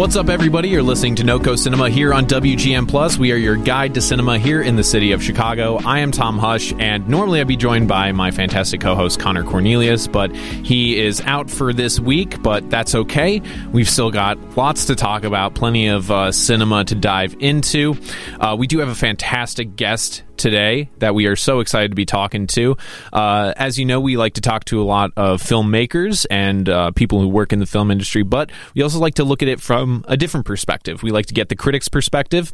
What's up, everybody? You're listening to NoCo Cinema here on WGN Plus. We are your guide to cinema here in the city of Chicago. I am Tom Hush, and normally I'd be joined by my fantastic co-host Connor Cornelius, but he is out for this week. But that's okay. We've still got lots to talk about, plenty of uh, cinema to dive into. Uh, we do have a fantastic guest today that we are so excited to be talking to. Uh, as you know, we like to talk to a lot of filmmakers and uh, people who work in the film industry, but we also like to look at it from a different perspective. We like to get the critic's perspective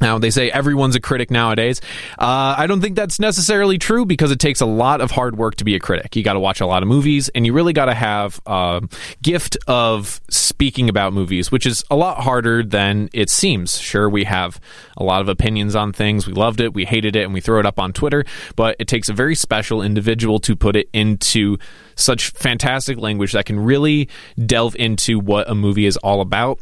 now, they say everyone's a critic nowadays. Uh, I don't think that's necessarily true because it takes a lot of hard work to be a critic. You got to watch a lot of movies and you really got to have a gift of speaking about movies, which is a lot harder than it seems. Sure, we have a lot of opinions on things. We loved it, we hated it, and we throw it up on Twitter, but it takes a very special individual to put it into such fantastic language that can really delve into what a movie is all about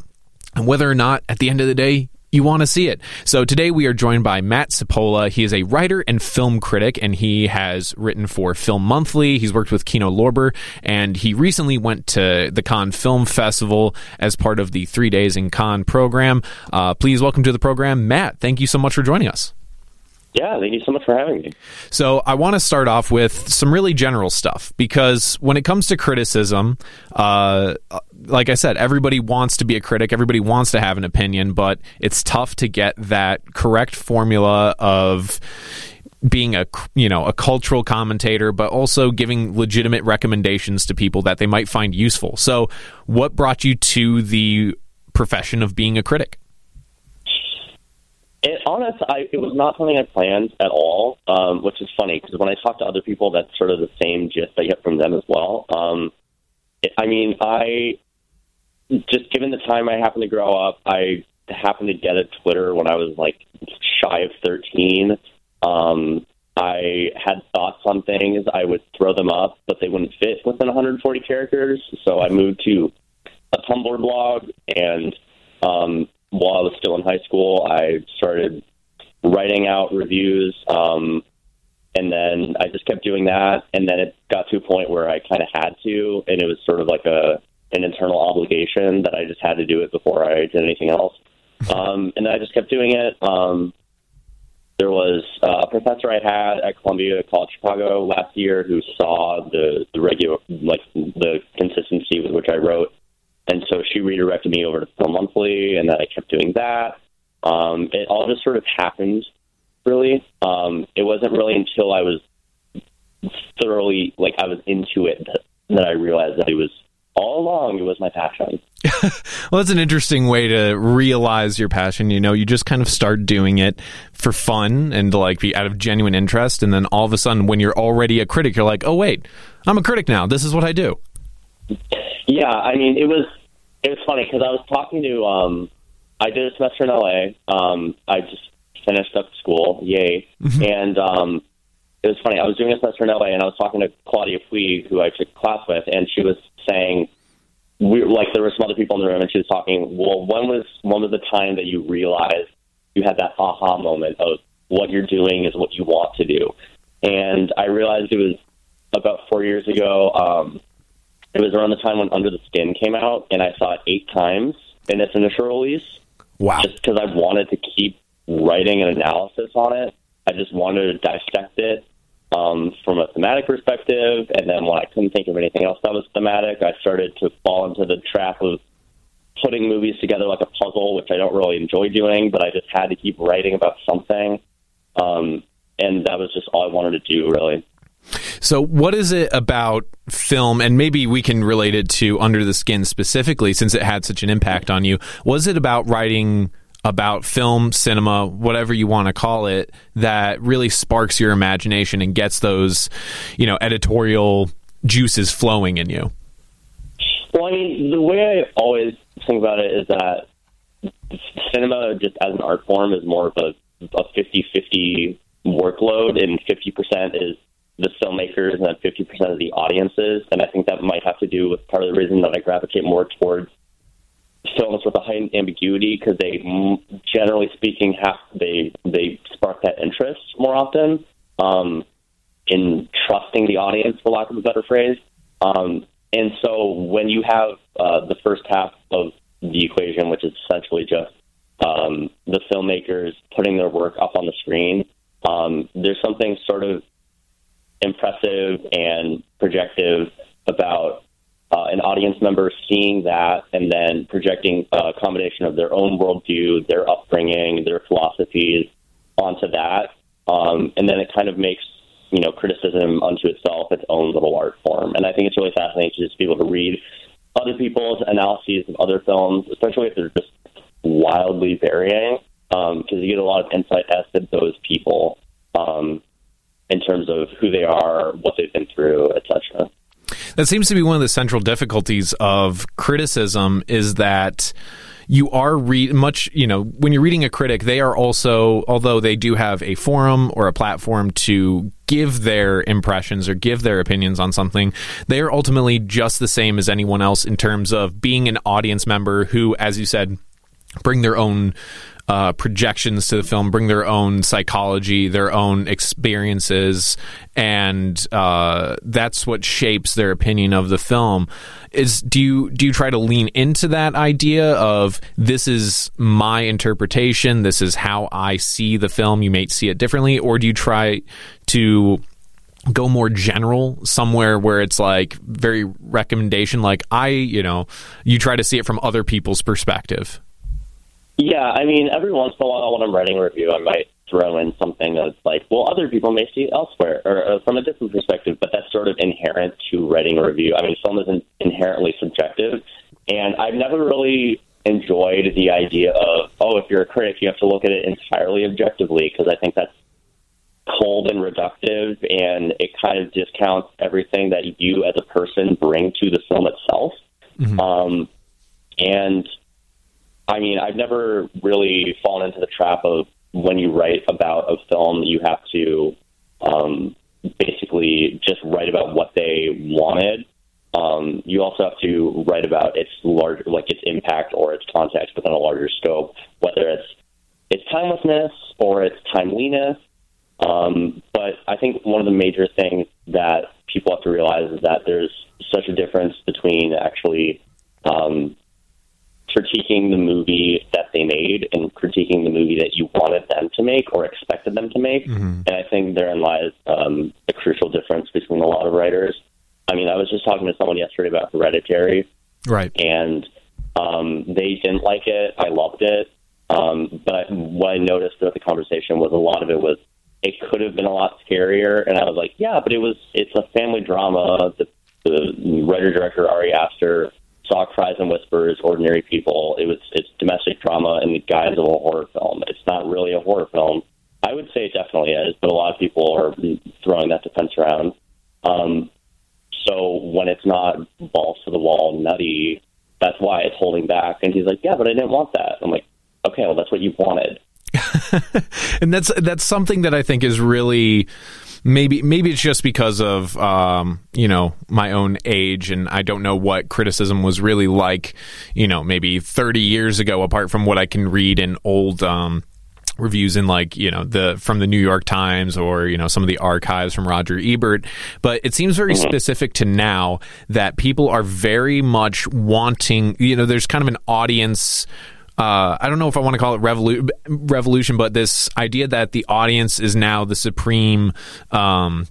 and whether or not at the end of the day you want to see it. So today we are joined by Matt Cipolla. He is a writer and film critic, and he has written for Film Monthly. He's worked with Kino Lorber, and he recently went to the Cannes Film Festival as part of the Three Days in Cannes program. Uh, please welcome to the program, Matt. Thank you so much for joining us. Yeah, thank you so much for having me. So, I want to start off with some really general stuff because when it comes to criticism, uh, like I said, everybody wants to be a critic, everybody wants to have an opinion, but it's tough to get that correct formula of being a you know a cultural commentator but also giving legitimate recommendations to people that they might find useful so what brought you to the profession of being a critic it, honest, I, it was not something I planned at all, um, which is funny because when I talk to other people, that's sort of the same gist I get from them as well. Um, it, I mean, I just given the time I happened to grow up, I happened to get a Twitter when I was like shy of 13. Um, I had thoughts on things. I would throw them up, but they wouldn't fit within 140 characters. So I moved to a Tumblr blog and um, while I was still in high school, I started writing out reviews. Um, and then I just kept doing that. And then it got to a point where I kind of had to, and it was sort of like a an internal obligation that I just had to do it before I did anything else. Um, and I just kept doing it. Um, there was a professor I had at Columbia College Chicago last year who saw the, the regular, like the consistency with which I wrote, and so she redirected me over to Film Monthly, and then I kept doing that. Um, it all just sort of happened, really. Um, it wasn't really until I was thoroughly, like, I was into it that, that I realized that it was all along, it was my passion. well, that's an interesting way to realize your passion. You know, you just kind of start doing it for fun and to like be out of genuine interest. And then all of a sudden, when you're already a critic, you're like, oh, wait, I'm a critic now. This is what I do. Yeah, I mean, it was it was funny because I was talking to um, I did a semester in LA. Um, I just finished up school, yay! Mm-hmm. And um, it was funny. I was doing a semester in LA, and I was talking to Claudia Puig, who I took class with, and she was saying, we like there were some other people in the room, and she was talking. Well, when was when was the time that you realized you had that aha moment of what you're doing is what you want to do? And I realized it was about four years ago. Um, it was around the time when Under the Skin came out, and I saw it eight times in its initial release. Wow! Just because I wanted to keep writing an analysis on it, I just wanted to dissect it um, from a thematic perspective. And then when I couldn't think of anything else that was thematic, I started to fall into the trap of putting movies together like a puzzle, which I don't really enjoy doing, but I just had to keep writing about something. Um, and that was just all I wanted to do, really. So, what is it about film, and maybe we can relate it to Under the Skin specifically, since it had such an impact on you? Was it about writing about film, cinema, whatever you want to call it, that really sparks your imagination and gets those, you know, editorial juices flowing in you? Well, I mean, the way I always think about it is that cinema, just as an art form, is more of a, a 50 50 workload, and 50% is the filmmakers and then 50% of the audiences. And I think that might have to do with part of the reason that I gravitate more towards films with a high ambiguity because they, generally speaking, have they they spark that interest more often um, in trusting the audience, for lack of a better phrase. Um, and so when you have uh, the first half of the equation, which is essentially just um, the filmmakers putting their work up on the screen. Um, there's something sort of impressive and projective about uh, an audience member seeing that and then projecting a combination of their own worldview, their upbringing, their philosophies onto that. Um, and then it kind of makes you know criticism unto itself its own little art form. And I think it's really fascinating to just be able to read other people's analyses of other films, especially if they're just wildly varying, because um, you get a lot of insight as to those people um, in terms of who they are, what they've been through, etc. That seems to be one of the central difficulties of criticism is that you are read much you know when you're reading a critic they are also although they do have a forum or a platform to give their impressions or give their opinions on something they are ultimately just the same as anyone else in terms of being an audience member who as you said bring their own uh, projections to the film, bring their own psychology, their own experiences, and uh, that's what shapes their opinion of the film. Is do you do you try to lean into that idea of this is my interpretation, this is how I see the film? You may see it differently, or do you try to go more general somewhere where it's like very recommendation like i you know you try to see it from other people's perspective yeah, I mean, every once in a while when I'm writing a review, I might throw in something that's like, well, other people may see it elsewhere or, or from a different perspective, but that's sort of inherent to writing a review. I mean, film is inherently subjective, and I've never really enjoyed the idea of, oh, if you're a critic, you have to look at it entirely objectively, because I think that's cold and reductive, and it kind of discounts everything that you as a person bring to the film itself. Mm-hmm. Um, and I mean, I've never really fallen into the trap of when you write about a film, you have to um, basically just write about what they wanted. Um, you also have to write about its large, like its impact or its context within a larger scope, whether it's its timelessness or its timeliness. Um, but I think one of the major things that people have to realize is that there's such a difference between actually um, critiquing the movie that they made and critiquing the movie that you wanted them to make or expected them to make. Mm-hmm. And I think therein lies um, a crucial difference between a lot of writers. I mean, I was just talking to someone yesterday about Hereditary, right? And um, they didn't like it. I loved it. Um, but what I noticed throughout the conversation was a lot of it was it could have been a lot scarier. And I was like, yeah, but it was. It's a family drama. The, the writer director Ari Aster saw cries and whispers, ordinary people. It was it's domestic drama in the guise of a horror film. It's not really a horror film. I would say it definitely is, but a lot of people are throwing that defense around. Um, so when it's not balls to the wall, nutty, that's why it's holding back. And he's like, "Yeah, but I didn't want that." I'm like, "Okay, well, that's what you wanted." and that's that's something that I think is really maybe maybe it's just because of um, you know my own age and I don't know what criticism was really like you know maybe 30 years ago apart from what I can read in old um, reviews in like you know the from the New York Times or you know some of the archives from Roger Ebert but it seems very mm-hmm. specific to now that people are very much wanting you know there's kind of an audience uh, I don't know if I want to call it revolu- revolution, but this idea that the audience is now the supreme um,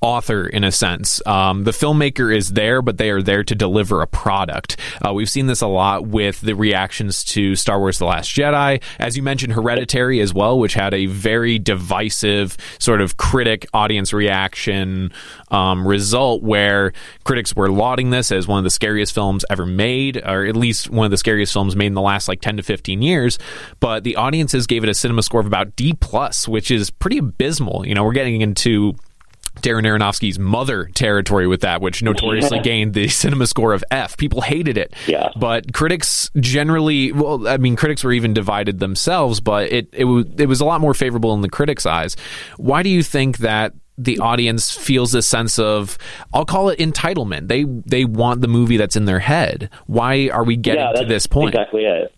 author in a sense. Um, the filmmaker is there, but they are there to deliver a product. Uh, we've seen this a lot with the reactions to Star Wars The Last Jedi. As you mentioned, Hereditary as well, which had a very divisive sort of critic audience reaction um, result where critics were lauding this as one of the scariest films ever made, or at least one of the scariest films made in the last like 10 to 15 years. But the audiences gave it a cinema score of about D, plus, which is pretty abysmal. You know, we're getting into Darren Aronofsky's Mother territory with that, which notoriously gained the cinema score of F. People hated it. Yeah. But critics generally, well, I mean, critics were even divided themselves, but it, it, was, it was a lot more favorable in the critics' eyes. Why do you think that the audience feels this sense of I'll call it entitlement. They they want the movie that's in their head. Why are we getting yeah, to this point? Exactly it.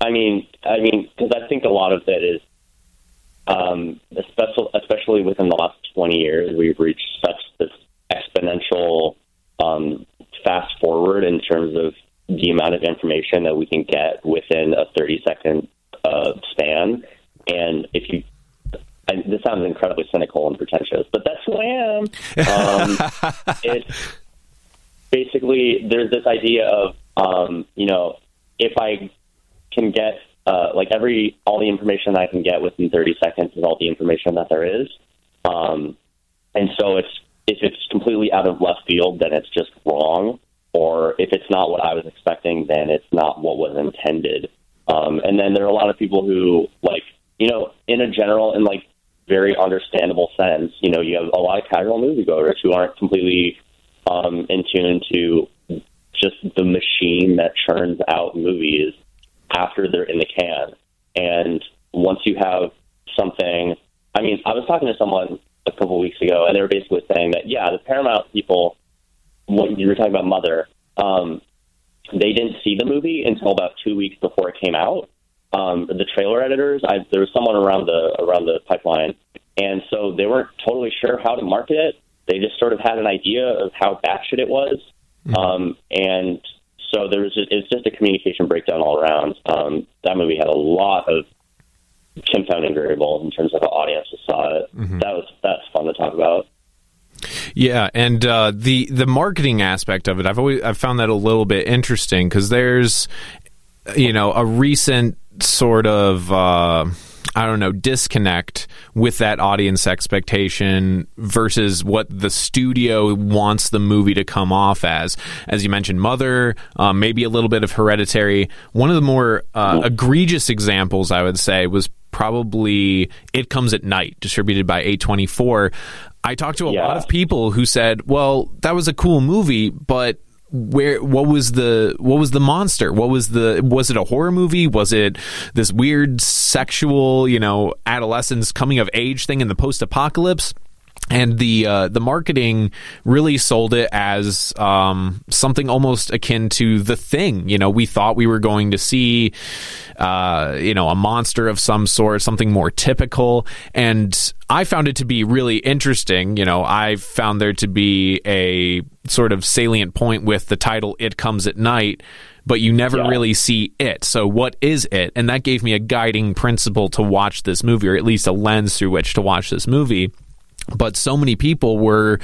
I mean, I mean, because I think a lot of that is um, especially, especially within the last 20 years, we've reached such this exponential um, fast forward in terms of the amount of information that we can get within a 30 second uh, span. And if you, I, this sounds incredibly cynical and pretentious, but that's who I am. Um, it's basically there's this idea of um, you know if I can get uh, like every all the information I can get within 30 seconds is all the information that there is, um, and so it's if it's completely out of left field, then it's just wrong, or if it's not what I was expecting, then it's not what was intended. Um, and then there are a lot of people who like you know in a general and like very understandable sense, you know, you have a lot of casual moviegoers who aren't completely um, in tune to just the machine that churns out movies after they're in the can. And once you have something, I mean, I was talking to someone a couple of weeks ago, and they were basically saying that, yeah, the Paramount people, when you were talking about Mother, um, they didn't see the movie until about two weeks before it came out. Um, the trailer editors, I, there was someone around the around the pipeline, and so they weren't totally sure how to market it. They just sort of had an idea of how batshit it was, mm-hmm. um, and so there was just, it's just a communication breakdown all around. Um, that movie had a lot of confounding variables in terms of how audiences saw it. Mm-hmm. That was that's fun to talk about. Yeah, and uh, the the marketing aspect of it, I've always I've found that a little bit interesting because there's you know a recent sort of. Uh, I don't know, disconnect with that audience expectation versus what the studio wants the movie to come off as. As you mentioned, Mother, um, maybe a little bit of Hereditary. One of the more uh, egregious examples, I would say, was probably It Comes at Night, distributed by A24. I talked to a yeah. lot of people who said, well, that was a cool movie, but where what was the what was the monster? What was the was it a horror movie? Was it this weird sexual you know adolescence coming of age thing in the post apocalypse and the uh, the marketing really sold it as um, something almost akin to the thing. You know, we thought we were going to see, uh, you know, a monster of some sort, something more typical, and I found it to be really interesting. You know, I found there to be a sort of salient point with the title "It Comes at Night." But you never yeah. really see it. So, what is it? And that gave me a guiding principle to watch this movie, or at least a lens through which to watch this movie but so many people were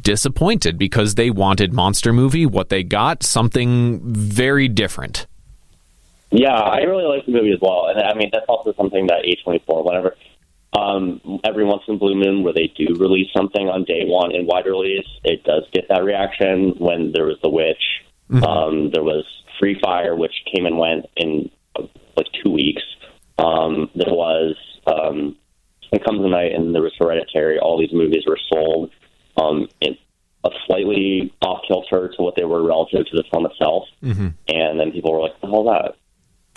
disappointed because they wanted monster movie. What they got something very different. Yeah i really like the movie as well. And i mean that's also something that a24 whenever um, every once in a blue moon where they do release something on day one in wide release it does get that reaction when there was the witch mm-hmm. um, there was free fire which came and went in like two weeks. Um, there was um, it comes a night and there was Hereditary. All these movies were sold um, in a slightly off kilter to what they were relative to the film itself, mm-hmm. and then people were like, "The hell that."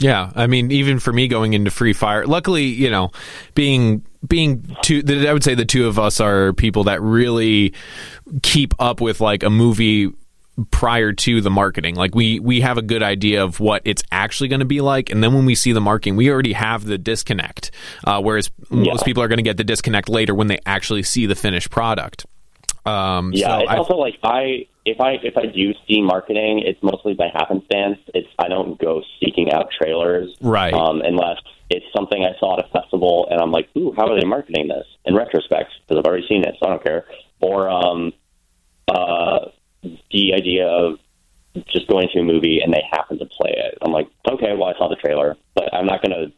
Yeah, I mean, even for me going into Free Fire, luckily, you know, being being two, I would say the two of us are people that really keep up with like a movie prior to the marketing. Like we we have a good idea of what it's actually going to be like, and then when we see the marketing, we already have the disconnect. Uh, whereas yeah. most people are going to get the disconnect later when they actually see the finished product. Um, yeah, so it's I, also like I if I if I do see marketing, it's mostly by happenstance. It's I don't go seeking out trailers, right? Um, unless it's something I saw at a festival and I'm like, ooh, how are they marketing this? In retrospect, because I've already seen it, so I don't care. Or um, uh, the idea of just going to a movie and they happen to play it. I'm like, okay, well, I saw the trailer, but I'm not going to,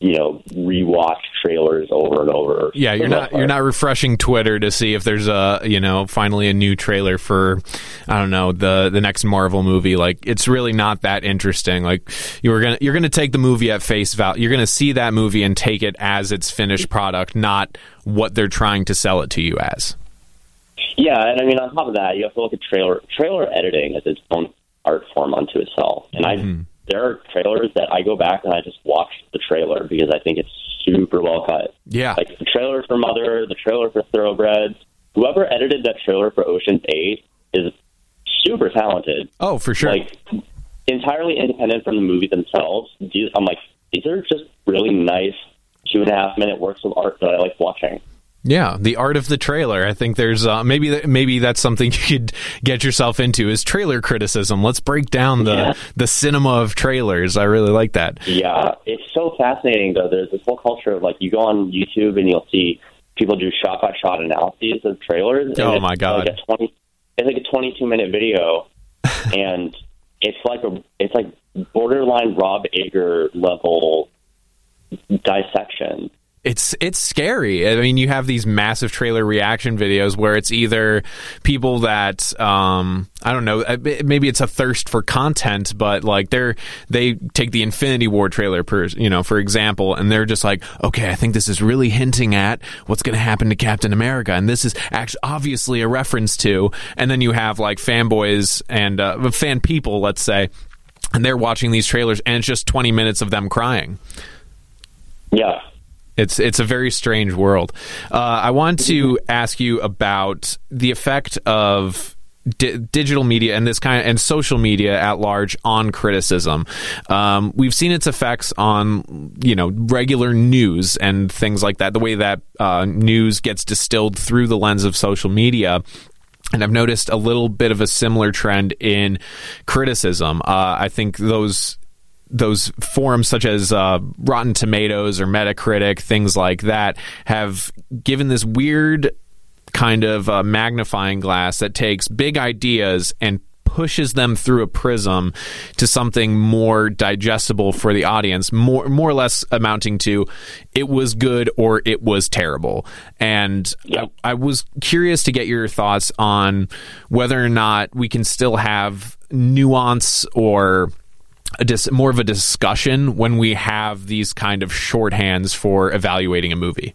you know, rewatch trailers over and over. Yeah, you're not you're not refreshing Twitter to see if there's a you know finally a new trailer for I don't know the the next Marvel movie. Like it's really not that interesting. Like you're gonna you're gonna take the movie at face value. You're gonna see that movie and take it as its finished product, not what they're trying to sell it to you as. Yeah, and I mean, on top of that, you have to look at trailer trailer editing as its own art form unto itself. And mm-hmm. I there are trailers that I go back and I just watch the trailer because I think it's super well cut. Yeah, like the trailer for Mother, the trailer for Thoroughbreds. Whoever edited that trailer for Ocean's Eight is super talented. Oh, for sure. Like entirely independent from the movie themselves. I'm like, these are just really nice two and a half minute works of art that I like watching. Yeah, the art of the trailer. I think there's uh, maybe maybe that's something you could get yourself into is trailer criticism. Let's break down the yeah. the cinema of trailers. I really like that. Yeah, it's so fascinating though. There's this whole culture of like you go on YouTube and you'll see people do shot by shot analyses of trailers. oh my god! Like a 20, it's like a 22 minute video, and it's like a it's like borderline Rob Ager level dissection it's it's scary. I mean, you have these massive trailer reaction videos where it's either people that um, I don't know, uh, maybe it's a thirst for content, but like they're they take the Infinity War trailer, per you know, for example, and they're just like, okay, I think this is really hinting at what's going to happen to Captain America, and this is actually obviously a reference to, and then you have like fanboys and uh, fan people, let's say, and they're watching these trailers, and it's just twenty minutes of them crying. Yeah, it's it's a very strange world. Uh, I want to ask you about the effect of Di- digital media and this kind of, and social media at large on criticism. Um, we've seen its effects on you know regular news and things like that. The way that uh, news gets distilled through the lens of social media. And I've noticed a little bit of a similar trend in criticism. Uh, I think those those forums such as uh, Rotten Tomatoes or Metacritic, things like that, have given this weird kind of uh, magnifying glass that takes big ideas and pushes them through a prism to something more digestible for the audience, more more or less amounting to it was good or it was terrible. And yeah. I, I was curious to get your thoughts on whether or not we can still have nuance or a dis- more of a discussion when we have these kind of shorthands for evaluating a movie.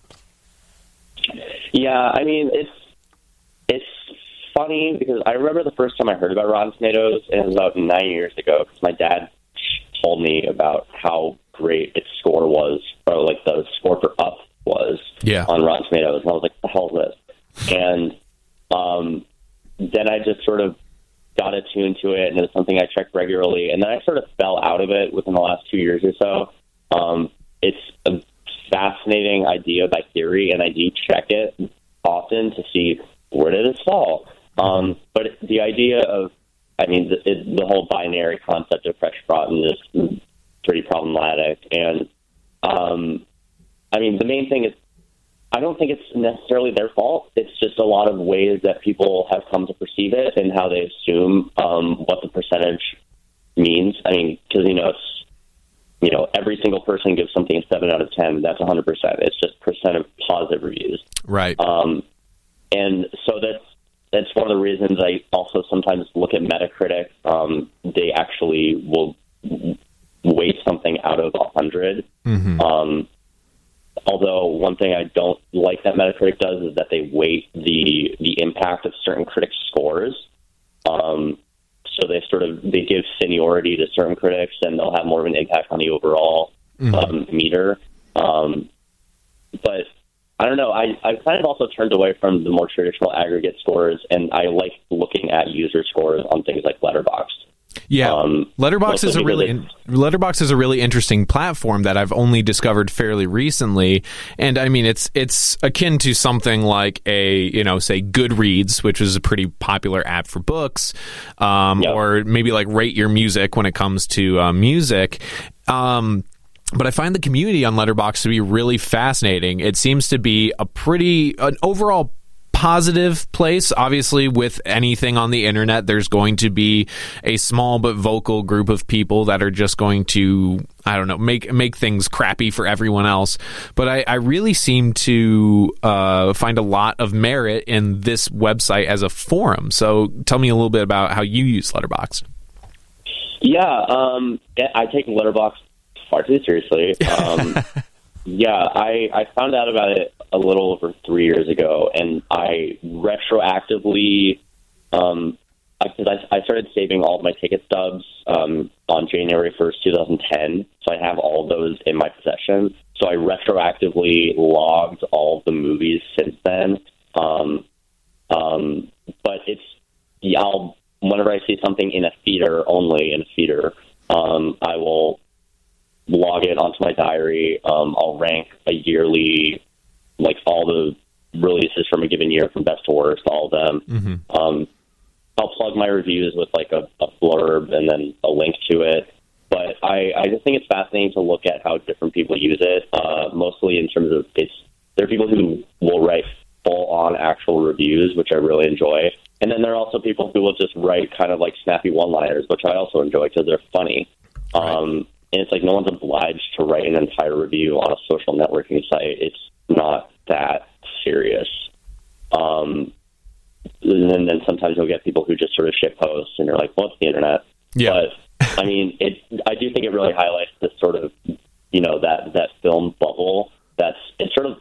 Yeah, I mean it's it's funny because I remember the first time I heard about Rotten Tomatoes, it was about nine years ago because my dad told me about how great its score was, or like the score for Up was yeah. on Rotten Tomatoes, and I was like, "The hell is this?" And um, then I just sort of got attuned to it, and it was something I checked regularly. And then I sort of fell out of it within the last two years or so. Um, it's a fascinating idea by theory, and I do check it often to see where did it fall. Um, but the idea of, I mean, the, it, the whole binary concept of fresh rotten is pretty problematic. And um, I mean, the main thing is I don't think it's necessarily their fault. It's just a lot of ways that people have come to perceive it and how they assume um, what the percentage means. I mean, because you know, it's you know, every single person gives something a seven out of ten. That's a hundred percent. It's just percent of positive reviews, right? Um, and so that's that's one of the reasons I also sometimes look at Metacritic. Um, they actually will weight something out of a 100 mm-hmm. um, Although one thing I don't like that Metacritic does is that they weight the the impact of certain critics' scores. Um, so they sort of they give seniority to certain critics, and they'll have more of an impact on the overall mm-hmm. um, meter. Um, but I don't know. I I've kind of also turned away from the more traditional aggregate scores, and I like looking at user scores on things like Letterboxd. Yeah, um, Letterboxd is a really in, Letterboxd is a really interesting platform that I've only discovered fairly recently, and I mean it's it's akin to something like a you know say Goodreads, which is a pretty popular app for books, um, yeah. or maybe like Rate Your Music when it comes to uh, music. Um, but I find the community on Letterboxd to be really fascinating. It seems to be a pretty an overall positive place. Obviously, with anything on the internet, there's going to be a small but vocal group of people that are just going to, I don't know, make make things crappy for everyone else. But I, I really seem to uh, find a lot of merit in this website as a forum. So, tell me a little bit about how you use Letterboxd. Yeah, um, I take Letterboxd far too seriously. Um, yeah, I, I found out about it a little over three years ago, and I retroactively, um, I, I, started saving all of my ticket stubs um, on January 1st, 2010. So I have all those in my possession. So I retroactively logged all of the movies since then. Um, um, but it's, yeah, I'll, whenever I see something in a theater only, in a theater, um, I will log it onto my diary. Um, I'll rank a yearly like all the releases from a given year, from best to worst, all of them. Mm-hmm. Um, I'll plug my reviews with like a, a blurb and then a link to it. But I, I just think it's fascinating to look at how different people use it. Uh, mostly in terms of it's there are people who will write full on actual reviews, which I really enjoy. And then there are also people who will just write kind of like snappy one liners, which I also enjoy because they're funny. Um, and it's like no one's obliged to write an entire review on a social networking site. It's not that serious. Um, and then sometimes you'll get people who just sort of shit post, and you're like, "Well, it's the internet." Yeah. But I mean, it. I do think it really highlights this sort of, you know, that that film bubble. That's it's sort of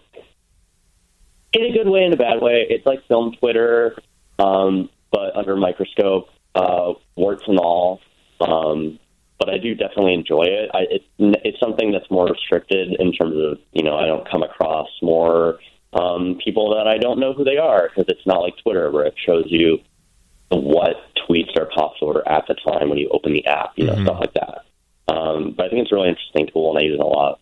in a good way and a bad way. It's like film Twitter, um, but under a microscope, uh, warts and all. Um, but I do definitely enjoy it. I, it. It's something that's more restricted in terms of you know I don't come across more um, people that I don't know who they are because it's not like Twitter where it shows you what tweets are popular at the time when you open the app, you know, Mhm. stuff like that. Um, but I think it's a really interesting tool and I use it a lot.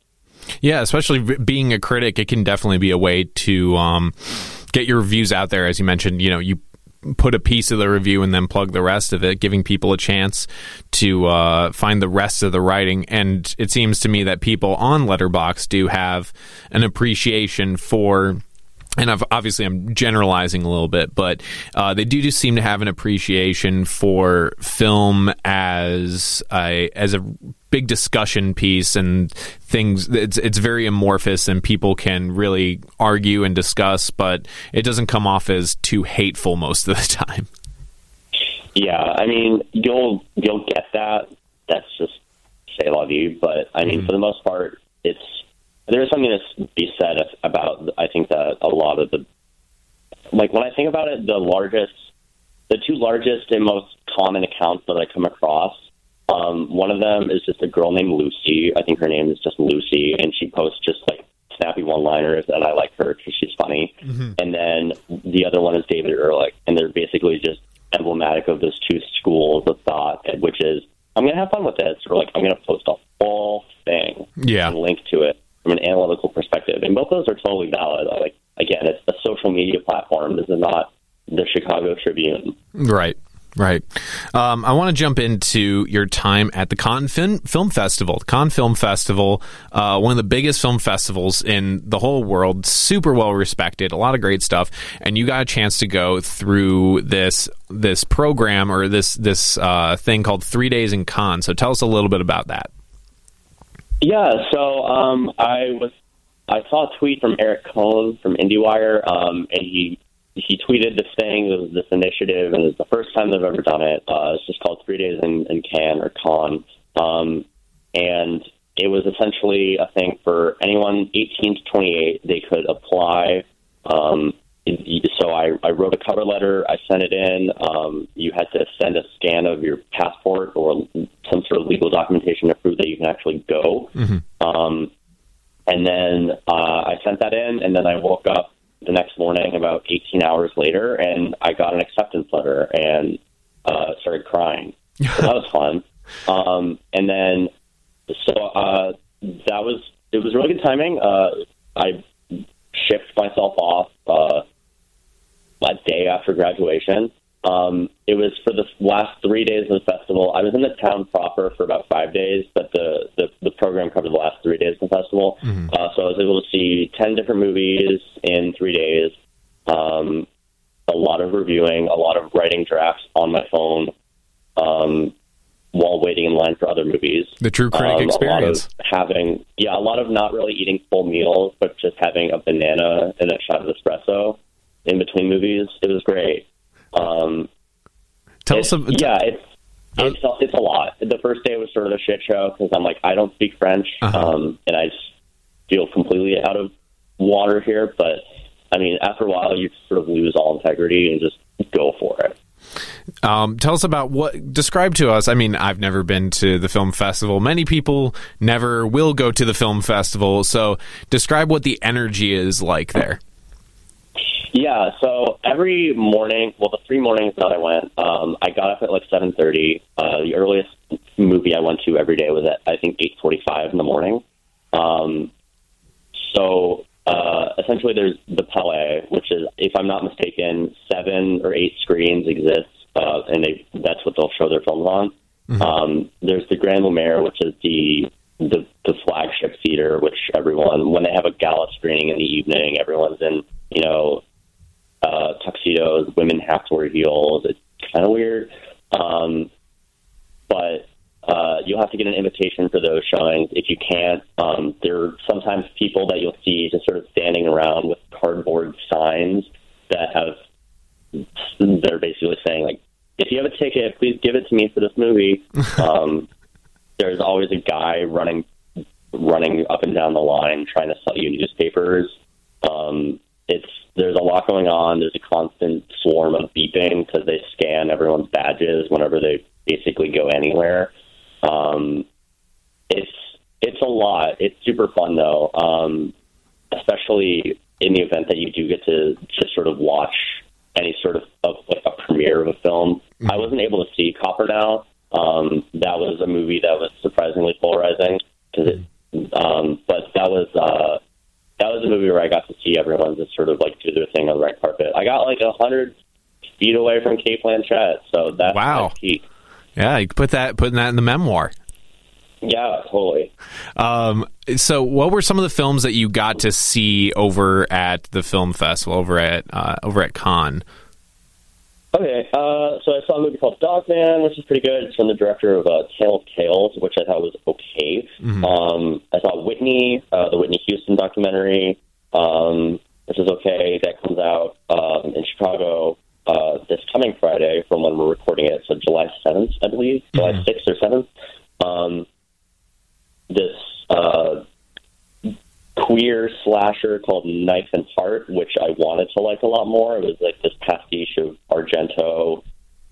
Yeah, especially being a critic, it can definitely be a way to um, get your views out there. As you mentioned, you know, you put a piece of the review and then plug the rest of it, giving people a chance to uh, find the rest of the writing. And it seems to me that people on Letterboxd do have an appreciation for. And I've, obviously, I'm generalizing a little bit, but uh, they do just seem to have an appreciation for film as a as a big discussion piece and things. It's it's very amorphous, and people can really argue and discuss, but it doesn't come off as too hateful most of the time. Yeah, I mean, you'll you'll get that. That's just say la you, But I mean, Mhm. for the most part, it's there's something to be said about. I think that a lot of the like when I think about it, the largest, the two largest and most common accounts that I come across. Um, one of them is just a girl named Lucy. I think her name is just Lucy, and she posts just like snappy one-liners, and I like her because she's funny. And then the other one is David Ehrlich, and they're basically just emblematic of those two schools of thought, which is I'm going to have fun with this, or like I'm going to post a whole thing Yeah. and link to it from an analytical perspective. And both those are totally valid. Like again, it's a social media platform. This is not the Chicago Tribune. Right. Right. Um, I want to jump into your time at the Cannes Film, Film Festival. The Cannes Film Festival, uh, one of the biggest film festivals in the whole world, super well respected, a lot of great stuff, and you got a chance to go through this this program or this this uh, thing called Three Days in Cannes. So tell us a little bit about that. Yeah, so um, I was I saw a tweet from Eric Kohn from IndieWire, um, and he he tweeted this thing, this initiative, and it's the first time they've ever done it. Uh, it's just called Three Days in, in Cannes or Con, um, and it was essentially a thing for anyone 18 to 28. They could apply. Um, so I, I wrote a cover letter. I sent it in. Um, you had to send a scan of your passport or some sort of legal documentation to prove that you can actually go. Um, and then uh, I sent that in, and then I woke up the next morning about 18 hours later, and I got an acceptance letter and uh, started crying. So that was fun. Um, and then, so uh, that was it was really good timing. Uh, I shipped myself off uh, a day after graduation. Um, it was for the last three days of the festival. I was in the town proper for about five days, but the, the, the program covered the last three days of the festival. Uh, so I was able to see 10 different movies in three days, um, a lot of reviewing, a lot of writing drafts on my phone um, while waiting in line for other movies. The true critic Um, experience. A lot of having, yeah, a lot of not really eating full meals, but just having a banana and a shot of espresso in between movies. It was great. Um, Tell us. Yeah, it's it's a, it's a lot. The first day was sort of a shit show because I'm like I don't speak French, Uh-huh. um, and I feel completely out of water here. But I mean, after a while, you sort of lose all integrity and just go for it. Um, tell us about what describe to us. I mean, I've never been to the film festival. Many people never will go to the film festival. So, describe what the energy is like there. Yeah, so every morning, well, the three mornings that I went, um, I got up at like seven thirty. Uh, the earliest movie I went to every day was at I think eight forty-five in the morning. Um, so uh, essentially there's the Palais, which is, if I'm not mistaken, seven or eight screens exist, uh, and they that's what they'll show their films on. Mm-hmm. Um, there's the Grand Lumiere, which is the, the the flagship theater, which everyone, when they have a gala screening in the evening, everyone's in, you know, uh, tuxedos. Women have to wear heels. It's kind of weird, um, but uh, you'll have to get an invitation for those showings. If you can't, um, there are sometimes people that you'll see just sort of standing around with cardboard signs that have they're basically saying like, if you have a ticket, please give it to me for this movie. um, there's always a guy running running up and down the line trying to sell you newspapers. Um, it's there's a lot going on. There's a constant swarm of beeping because they scan everyone's badges whenever they basically go anywhere. Um, it's it's a lot. It's super fun though, um, especially in the event that you do get to to sort of watch any sort of, of like a premiere of a film. Mm-hmm. I wasn't able to see Capernaum. Um, that was a movie that was surprisingly polarizing because it. Um, but that was uh, that was a movie where I got to see everyone just sort of like do their thing on the red carpet. I got like a hundred feet away from Cate Blanchett, so that's wow. peak. Yeah, you put that putting that in the memoir. Yeah, totally. Um, so, what were some of the films that you got to see over at the film festival over at uh, over at Cannes? Okay, uh, so I saw a movie called Dogman, which is pretty good. It's from the director of uh, Tale of Tales, which I thought was okay. Mm-hmm. Um, I saw Whitney, uh, the Whitney Houston documentary, um, which is okay. That comes out um, in Chicago uh, this coming Friday from when we're recording it, so July 7th, I believe, mm-hmm. July 6th or 7th. Um, this uh, queer slasher called Knife and Heart, which I wanted to like a lot more. It was like this pastiche of Argento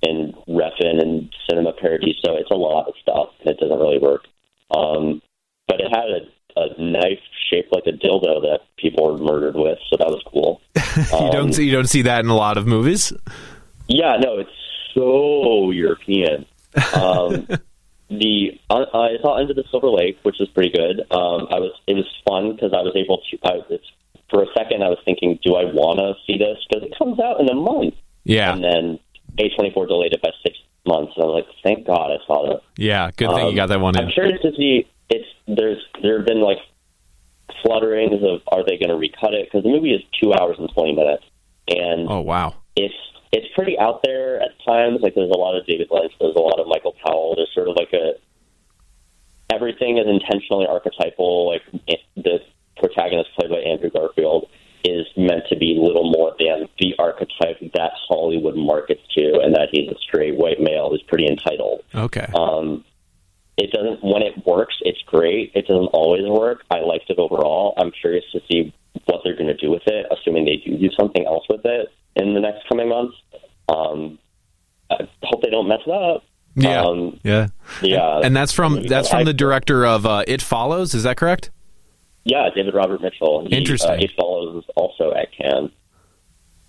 and Refn and Cinema Paradiso. It's a lot of stuff, and it doesn't really work. Um, but it had a, a knife shaped like a dildo that people were murdered with, so that was cool. you um, don't see, you don't see that in a lot of movies. Yeah, no, it's so European. Um, the uh, I saw Into the Silver Lake, which was pretty good. Um, I was it was because I was able to. I, it's, for a second, I was thinking, do I want to see this because it comes out in a month? Yeah, and then A twenty four delayed it by six months, and I was like, thank God I saw that. Yeah, good thing um, you got that one. I'm curious to see. It's there's there have been like flutterings of are they going to recut it because the movie is two hours and twenty minutes, and oh wow, it's it's pretty out there at times. Like there's a lot of David Lynch, there's a lot of Michael Powell. There's sort of like a everything is intentionally archetypal. Like protagonist played by Andrew Garfield is meant to be little more than the archetype that Hollywood markets to, and that he's a straight white male who's pretty entitled. Okay. Um, it doesn't when it works, it's great. It doesn't always work. I liked it overall. I'm curious to see what they're going to do with it, assuming they do do something else with it in the next coming months. Um, I hope they don't mess it up. Yeah, um, yeah, yeah. And that's from that's from the director of uh, It Follows. Is that correct? Yeah, David Robert Mitchell. He, Interesting. Uh, it Follows also at Cannes.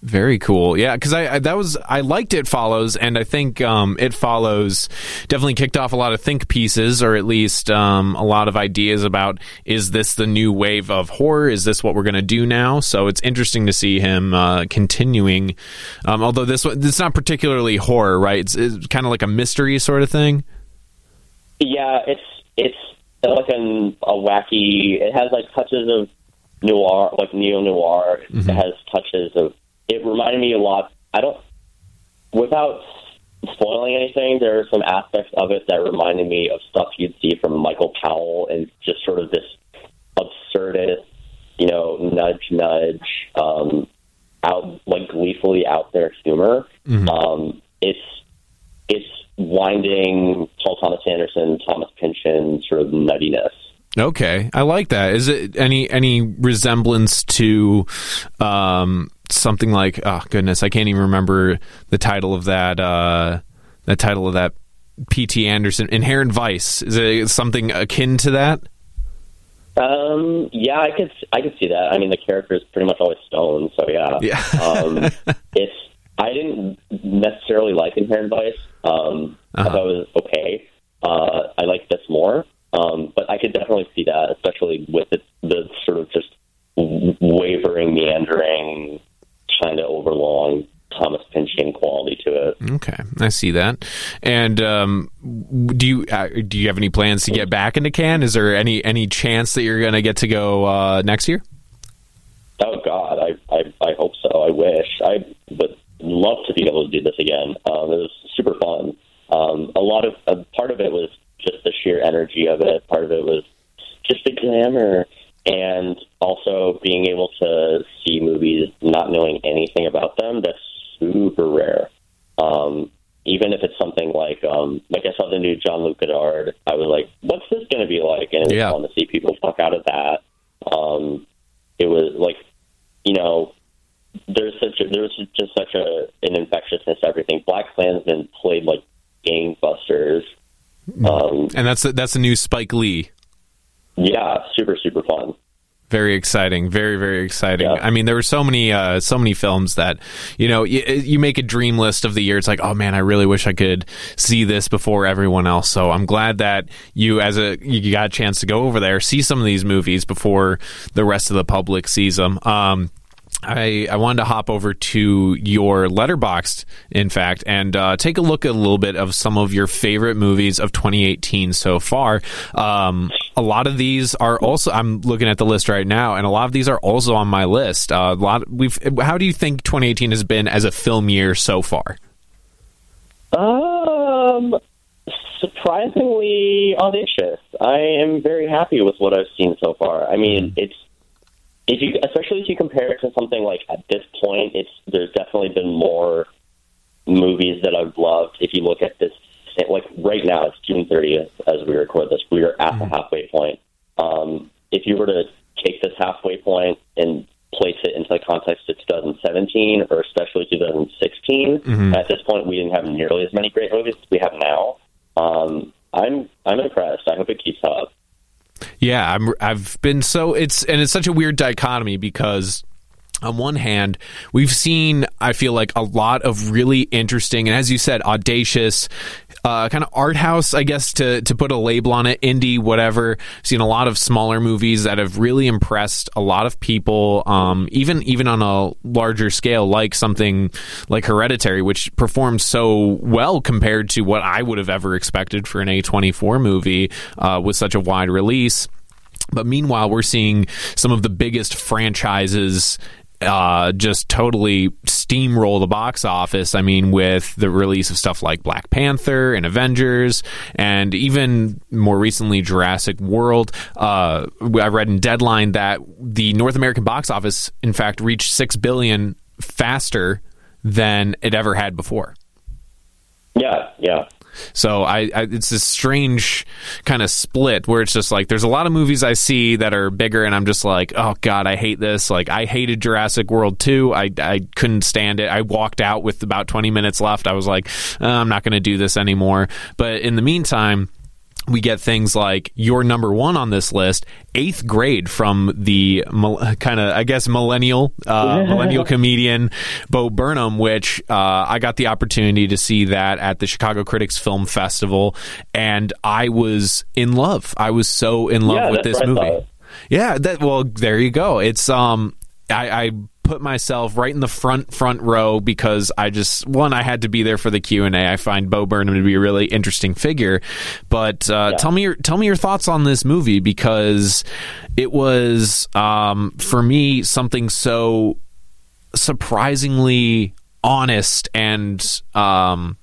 Very cool. Yeah, because I, I, that was I liked It Follows, and I think um, It Follows definitely kicked off a lot of think pieces, or at least um, a lot of ideas about is this the new wave of horror? Is this what we're going to do now? So it's interesting to see him uh, continuing. Um, although this it's not particularly horror, right? It's, it's kind of like a mystery sort of thing. Yeah, it's it's like an, a wacky. It has like touches of noir, like neo noir. Mm-hmm. It has touches of it reminded me a lot. I don't, without spoiling anything, there are some aspects of it that reminded me of stuff you'd see from Michael Powell and just sort of this absurdist, you know, nudge, nudge, um, out like gleefully out there humor. Mm-hmm. Um, it's it's winding Paul Thomas Anderson, Thomas Pynchon sort of nuttiness. Okay, I like that. Is it any any resemblance to um, something like oh goodness, I can't even remember the title of that uh, the title of that P.T. Anderson Inherent Vice. Is it something akin to that? Um, yeah, I could I could see that. I mean, the character is pretty much always stoned, so yeah. Yeah. um, it's I didn't necessarily like Inherent Vice. Um, uh-huh. I thought it was okay. Uh, I like this more, um, but I could definitely see that, especially with the, the sort of just wavering, meandering, kind of overlong Thomas Pynchon quality to it. Okay, I see that. And um, do you uh, do you have any plans to get back into Cannes? Is there any any chance that you're going to get to go uh, next year? Oh God, I, I, I hope so. I wish I would love to be able to do this again. Um, it was super fun. Um, a lot of a part of it was just the sheer energy of it. Part of it was just the glamour, and also being able to see movies not knowing anything about them. That's super rare. Um, even if it's something like um, like I saw the new Jean-Luc Godard, I was like, "What's this going to be like?" And it was Yeah. fun to see people fuck out of that. Um, it was like, you know, there's such a, there was just such a an infectiousness to everything. Black Klansman played like gangbusters. Um, And that's that's the new Spike Lee. yeah, super super fun. Very exciting, very very exciting. Yeah. I mean, there were so many uh, so many films that you know you, you make a dream list of the year. It's like, oh man, I really wish I could see this before everyone else. So I'm glad that you, as a you got a chance to go over there, see some of these movies before the rest of the public sees them. Um, I, I wanted to hop over to your Letterboxd, in fact, and uh, take a look at a little bit of some of your favorite movies of 2018 so far. Um, a lot of these are also. I'm looking at the list right now, and a lot of these are also on my list. Uh, a lot. We've. How do you think 2018 has been as a film year so far? Um, surprisingly audacious. I am very happy with what I've seen so far. I mean, it's if you, especially if you compare it to something like at this point, it's there's definitely been more movies that I've loved. If you look at this, like right now, it's June 30th as we record this. We are at the halfway point. Um, if you were to take this halfway point and place it into the context of 2017 or especially 2016, at this point we didn't have nearly as many great movies as we have now. Um, I'm I'm impressed. I hope it keeps up. Yeah, I'm. I've been so it's and it's such a weird dichotomy because on one hand, we've seen I feel like a lot of really interesting and as you said, audacious. Uh, kind of art house, I guess, to to put a label on it, indie, whatever. Seen a lot of smaller movies that have really impressed a lot of people, um, even even on a larger scale, like something like Hereditary, which performed so well compared to what I would have ever expected for an A24 movie uh, with such a wide release. But meanwhile, we're seeing some of the biggest franchises uh, just totally steamroll the box office. I mean, with the release of stuff like Black Panther and Avengers, and even more recently Jurassic World. Uh, I read in Deadline that the North American box office, in fact, reached six billion faster than it ever had before. Yeah, yeah. So I, I it's this strange kind of split where it's just like there's a lot of movies I see that are bigger and I'm just like, oh god, I hate this. Like I hated Jurassic World 2. I I couldn't stand it. I walked out with about 20 minutes left. I was like, uh, I'm not going to do this anymore. But in the meantime, we get things like your number one on this list, eighth grade from the kind of, I guess, millennial, uh, millennial comedian Bo Burnham, which uh, I got the opportunity to see that at the Chicago Critics Film Festival, and I was in love. I was so in love Yeah, with this movie. Yeah, that well, there you go. It's um, I, I put myself right in the front front row because I just one I had to be there for the Q and A. I find Bo Burnham to be a really interesting figure. But uh, Yeah. tell me your tell me your thoughts on this movie because it was um, for me something so surprisingly honest and um,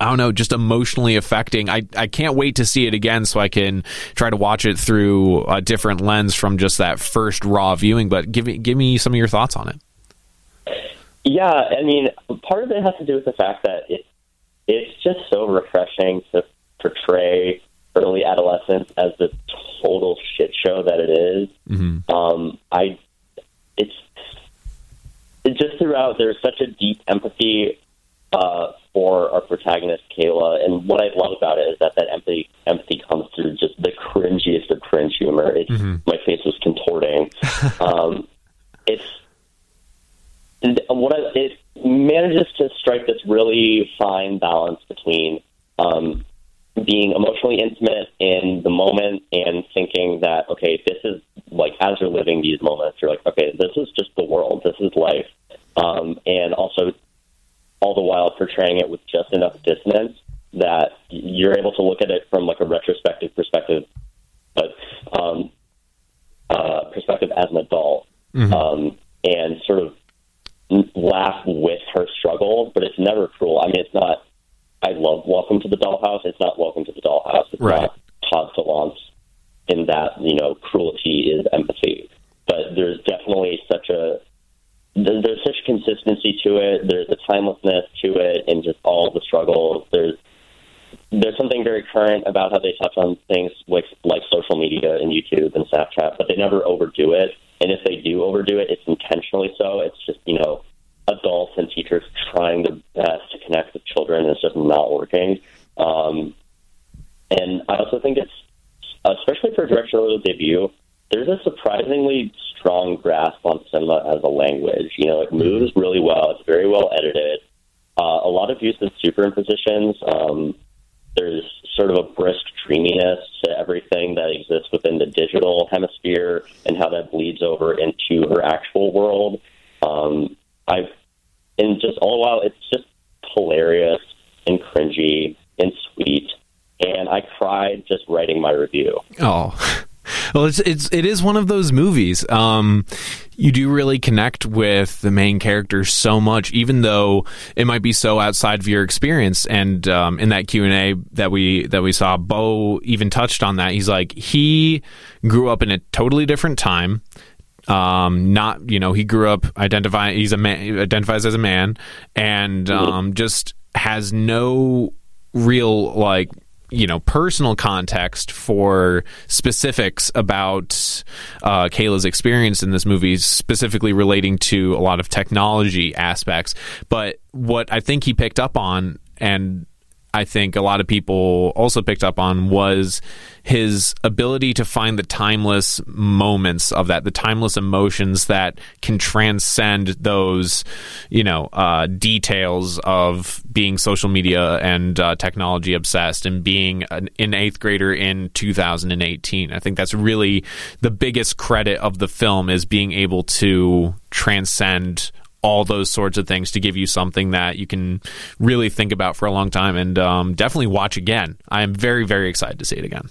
I don't know, just emotionally affecting. I, I can't wait to see it again so I can try to watch it through a different lens from just that first raw viewing. But give me give me some of your thoughts on it. Yeah, I mean, part of it has to do with the fact that it it's just so refreshing to portray early adolescence as the total shit show that it is. Um, I it's it just throughout there's such a deep empathy uh, for our protagonist Kayla, and what I love about it is that that empathy empathy comes through just the cringiest of cringe humor. It's my face was contorting. um, it's what I, it manages to strike this really fine balance between um, being emotionally intimate in the moment and thinking that okay, this is like as you're living these moments, you're like, okay, this is just the world, this is life, um, and also all the while portraying it with just enough dissonance that you're able to look at it from like a retrospective perspective, but um, uh, perspective as an adult, mm-hmm. um, and sort of laugh with her struggle. But it's never cruel. I mean, it's not. I love Welcome to the Dollhouse. It's not Welcome to the Dollhouse. It's right. not Todd Solondz in that you know cruelty is empathy. But there's definitely such a there's such consistency to it. There's a timelessness to it, and just all the struggles. There's there's something very current about how they touch on things like like social media and YouTube and Snapchat, but they never overdo it. And if they do overdo it, it's intentionally so. It's just you know adults and teachers trying their best to connect with children, and it's just not working. Um, and I also think it's especially for a directorial debut. There's a surprisingly strong grasp on cinema as a language. You know, it moves really well. It's very well edited. Uh, a lot of use of superimpositions. Um, there's sort of a brisk dreaminess to everything that exists within the digital hemisphere and how that bleeds over into her actual world. Um, I've, and just all the while, it's just hilarious and cringy and sweet. And I cried just writing my review. Oh. Well, it's it's it is one of those movies. Um, you do really connect with the main character so much, even though it might be so outside of your experience. And um, in that Q and A that we that we saw, Bo even touched on that. He's like he grew up in a totally different time. Um, not you know he grew up identifying he's a man identifies as a man and um, just has no real like you know personal context for specifics about uh, Kayla's experience in this movie, specifically relating to a lot of technology aspects. But what I think he picked up on, and I think a lot of people also picked up on was his ability to find the timeless moments of that, the timeless emotions that can transcend those, you know, uh, details of being social media and uh, technology obsessed and being an, an eighth grader in 2018. I think that's really the biggest credit of the film is being able to transcend all those sorts of things to give you something that you can really think about for a long time and um, definitely watch again. I am very, very excited to see it again.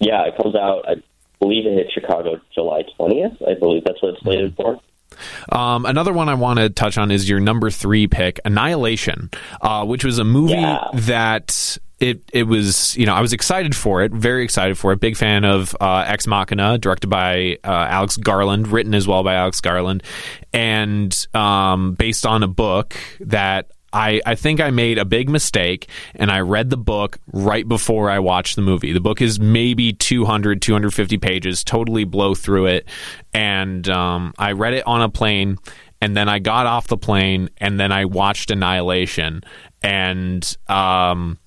Yeah, it comes out, I believe it hit Chicago July 20th. I believe that's what it's slated for. Um, another one I want to touch on is your number three pick, Annihilation, uh, which was a movie yeah. that it it was you know I was excited for it, very excited for it. Big fan of uh, Ex Machina, directed by uh, Alex Garland, written as well by Alex Garland, and um, based on a book that I, I think I made a big mistake and I read the book right before I watched the movie. The book is maybe 200, 250 pages, totally blow through it. And um, I read it on a plane and then I got off the plane and then I watched Annihilation. And um,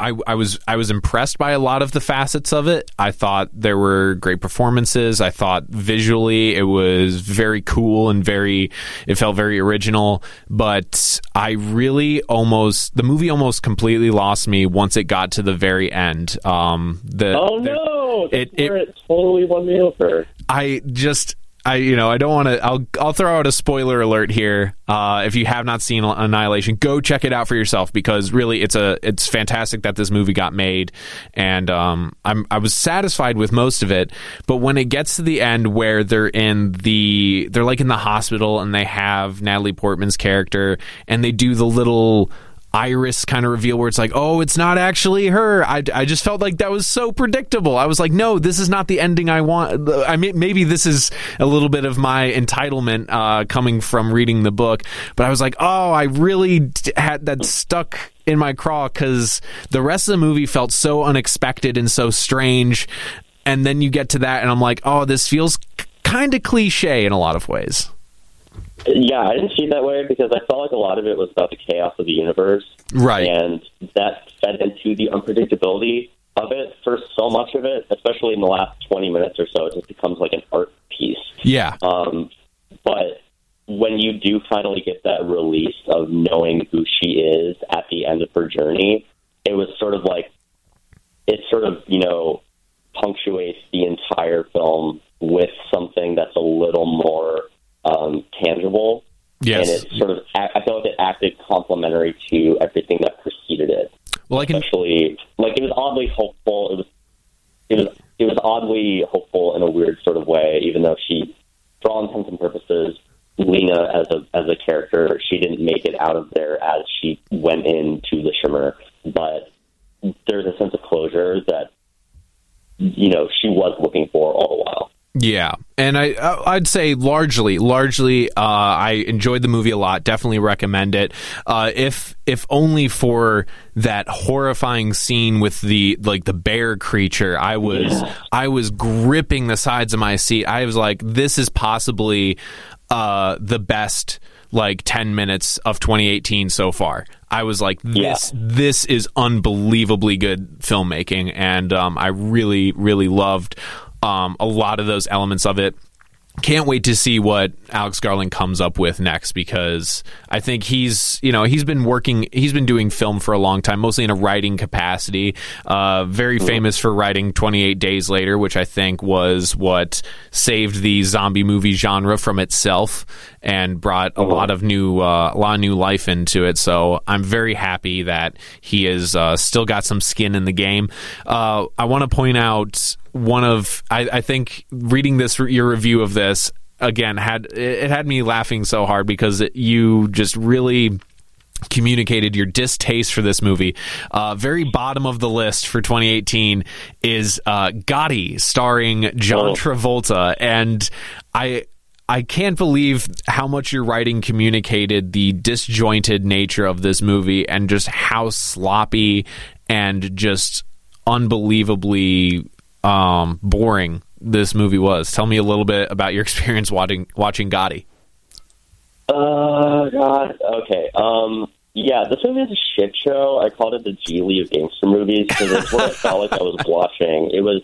I, I was I was impressed by a lot of the facets of it. I thought there were great performances. I thought visually it was very cool and very it felt very original. But I really almost the movie almost completely lost me once it got to the very end. Um, the oh no, it, it, it totally won me over. I just I you know I don't want to. I'll I'll throw out a spoiler alert here. Uh, if you have not seen Annihilation, go check it out for yourself because really it's a it's fantastic that this movie got made, and um, I'm I was satisfied with most of it. But when it gets to the end where they're in the they're like in the hospital and they have Natalie Portman's character and they do the little iris kind of reveal where it's like, oh, it's not actually her. I, I just felt like that was so predictable. I was like, no, this is not the ending I want. I mean, maybe this is a little bit of my entitlement uh, coming from reading the book, but I was like, oh, I really had that stuck in my craw because the rest of the movie felt so unexpected and so strange. And then you get to that, and I'm like, oh, this feels kind of cliche in a lot of ways. Yeah, I didn't see it that way because I felt like a lot of it was about the chaos of the universe. Right. And that fed into the unpredictability of it for so much of it, especially in the last 20 minutes or so. It just becomes like an art piece. Yeah. Um, but when you do finally get that release of knowing who she is at the end of her journey, it was sort of like, it sort of, you know, punctuates the entire film with something that's a little more um, tangible Yes. and it sort of I felt like it acted complementary to everything that preceded it. Well, I can. Especially like it was oddly hopeful. It was it was it was oddly hopeful in a weird sort of way, even though she, for all intents and purposes, Lena as a as a character, she didn't make it out of there as she went into the shimmer. But there's a sense of closure that you know she was looking for all the while. Yeah, and I I'd say largely, largely, uh, I enjoyed the movie a lot. Definitely recommend it. Uh, if if only for that horrifying scene with the like the bear creature, I was yeah. I was gripping the sides of my seat. I was like, this is possibly uh, the best like 10 minutes of 2018 so far. I was like, this yeah. this is unbelievably good filmmaking, and um, I really really loved um, a lot of those elements of it. Can't wait to see what Alex Garland comes up with next because I think he's you know he's been working he's been doing film for a long time mostly in a writing capacity. Uh, very mm-hmm. famous for writing Twenty Eight Days Later, which I think was what saved the zombie movie genre from itself and brought a lot of new uh, a lot of new life into it. So I'm very happy that he has uh, still got some skin in the game. Uh, I want to point out one of I, I think reading this your review of this again had it had me laughing so hard because it, you just really communicated your distaste for this movie. Uh, very bottom of the list for 2018 is uh, Gotti, starring John oh. Travolta, and I. I can't believe how much your writing communicated the disjointed nature of this movie and just how sloppy and just unbelievably um, boring this movie was. Tell me a little bit about your experience watching watching Gotti. Uh, God. Okay. Um, yeah, this movie is a shit show. I called it the Gigli of gangster movies because it's what it felt like I was watching. It was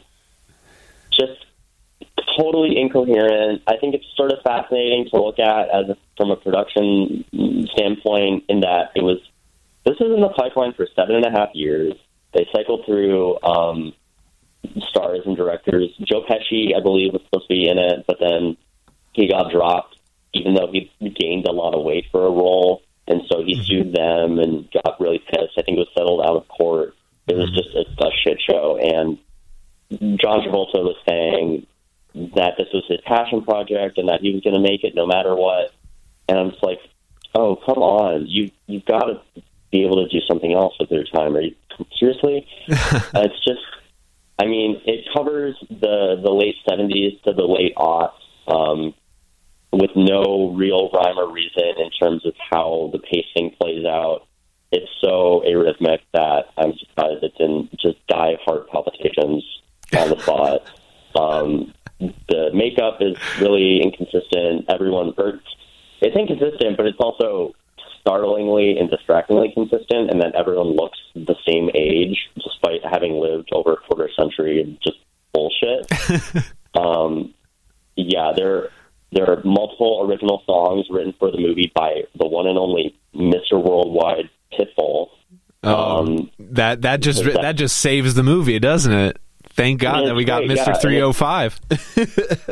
just totally incoherent. I think it's sort of fascinating to look at as a, from a production standpoint in that it was this was in the pipeline for seven and a half years. They cycled through um, stars and directors. Joe Pesci, I believe, was supposed to be in it, but then he got dropped, even though he gained a lot of weight for a role, and so he mm-hmm. sued them and got really pissed. I think it was settled out of court. It was mm-hmm. just a, a shit show, and John Travolta was saying that this was his passion project and that he was going to make it no matter what. And I'm just like, oh, come on, you you've got to be able to do something else with your time. Are you seriously? it's just I mean, it covers the the late '70s to the late aughts, um, with no real rhyme or reason in terms of how the pacing plays out. It's so arrhythmic that I'm surprised it didn't just die of heart palpitations on the spot. Um, the makeup is really inconsistent. Everyone, or it's inconsistent, but it's also startlingly and distractingly consistent, and then everyone looks the same age despite having lived over a quarter century of just bullshit. um, yeah, there there are multiple original songs written for the movie by the one and only Mr. Worldwide Pitbull. Oh, um, that that just that, that just saves the movie, doesn't it? Thank God that we got Mister yeah, 305.